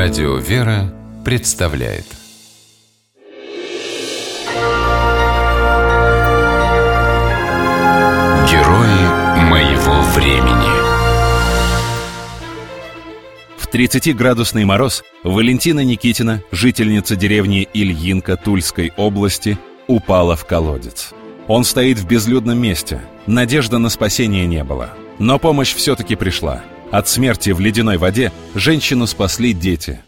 Радио «Вера» представляет Герои моего времени В 30-градусный мороз Валентина Никитина, жительница деревни Ильинка Тульской области, упала в колодец. Он стоит в безлюдном месте. Надежды на спасение не было. Но помощь все-таки пришла. От смерти в ледяной воде женщину спасли дети.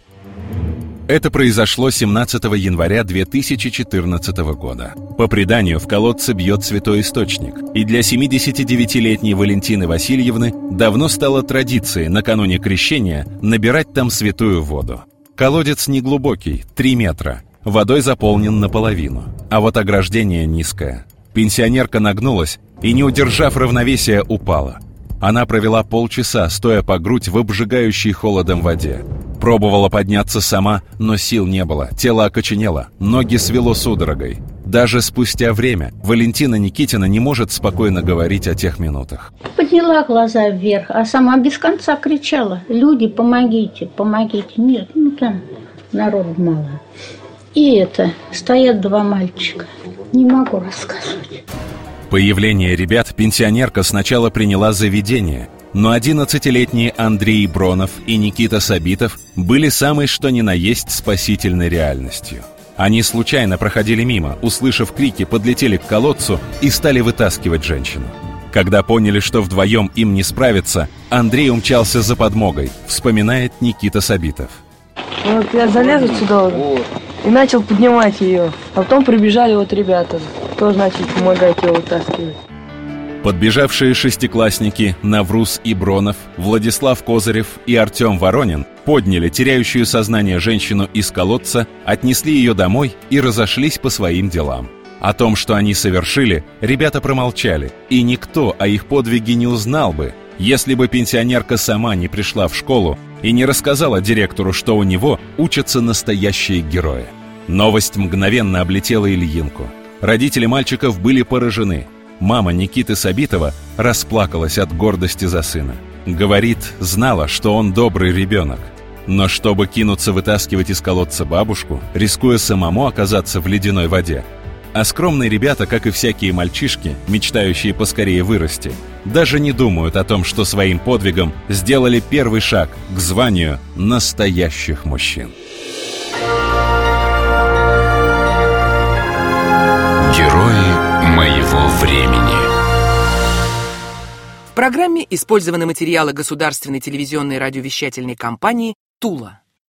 Это произошло 17 января 2014 года. По преданию, в колодце бьет святой источник. И для 79-летней Валентины Васильевны давно стало традицией накануне крещения набирать там святую воду. Колодец неглубокий, 3 метра. Водой заполнен наполовину. А вот ограждение низкое. Пенсионерка нагнулась и, не удержав равновесия, упала. Она провела полчаса, стоя по грудь в обжигающей холодом воде. Пробовала подняться сама, но сил не было, тело окоченело, ноги свело судорогой. Даже спустя время Валентина Никитина не может спокойно говорить о тех минутах. Подняла глаза вверх, а сама без конца кричала. Люди, помогите, помогите. Нет, ну там народ мало. И это, стоят два мальчика. Не могу рассказывать. Появление ребят пенсионерка сначала приняла за видение, но 11-летние Андрей Бронов и Никита Сабитов были самой что ни на есть спасительной реальностью. Они случайно проходили мимо, услышав крики, подлетели к колодцу и стали вытаскивать женщину. Когда поняли, что вдвоем им не справиться, Андрей умчался за подмогой, вспоминает Никита Сабитов. Вот я залез сюда и начал поднимать ее. А потом прибежали вот ребята тоже начали помогать его вытаскивать. Подбежавшие шестиклассники Навруз и Бронов, Владислав Козырев и Артем Воронин подняли теряющую сознание женщину из колодца, отнесли ее домой и разошлись по своим делам. О том, что они совершили, ребята промолчали, и никто о их подвиге не узнал бы, если бы пенсионерка сама не пришла в школу и не рассказала директору, что у него учатся настоящие герои. Новость мгновенно облетела Ильинку. Родители мальчиков были поражены. Мама Никиты Сабитова расплакалась от гордости за сына. Говорит, знала, что он добрый ребенок. Но чтобы кинуться вытаскивать из колодца бабушку, рискуя самому оказаться в ледяной воде, а скромные ребята, как и всякие мальчишки, мечтающие поскорее вырасти, даже не думают о том, что своим подвигом сделали первый шаг к званию настоящих мужчин. Моего времени В программе использованы материалы государственной телевизионной радиовещательной компании «Тула».